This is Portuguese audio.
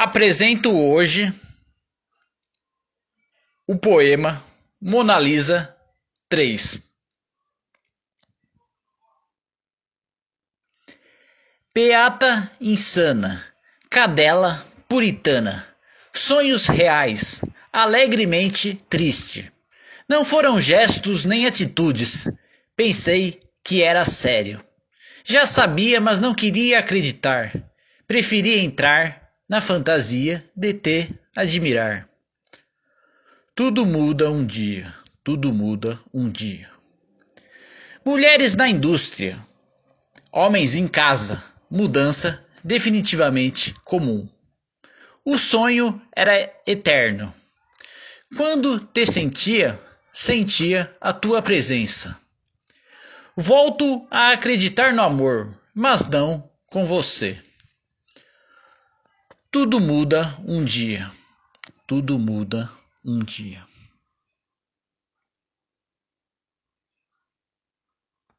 Apresento hoje o poema Mona Lisa 3. Beata insana, cadela puritana, sonhos reais, alegremente triste. Não foram gestos nem atitudes, pensei que era sério. Já sabia, mas não queria acreditar. Preferi entrar na fantasia de te admirar. Tudo muda um dia, tudo muda um dia. Mulheres na indústria, homens em casa, mudança definitivamente comum. O sonho era eterno. Quando te sentia, sentia a tua presença. Volto a acreditar no amor, mas não com você. Tudo muda um dia. Tudo muda um dia.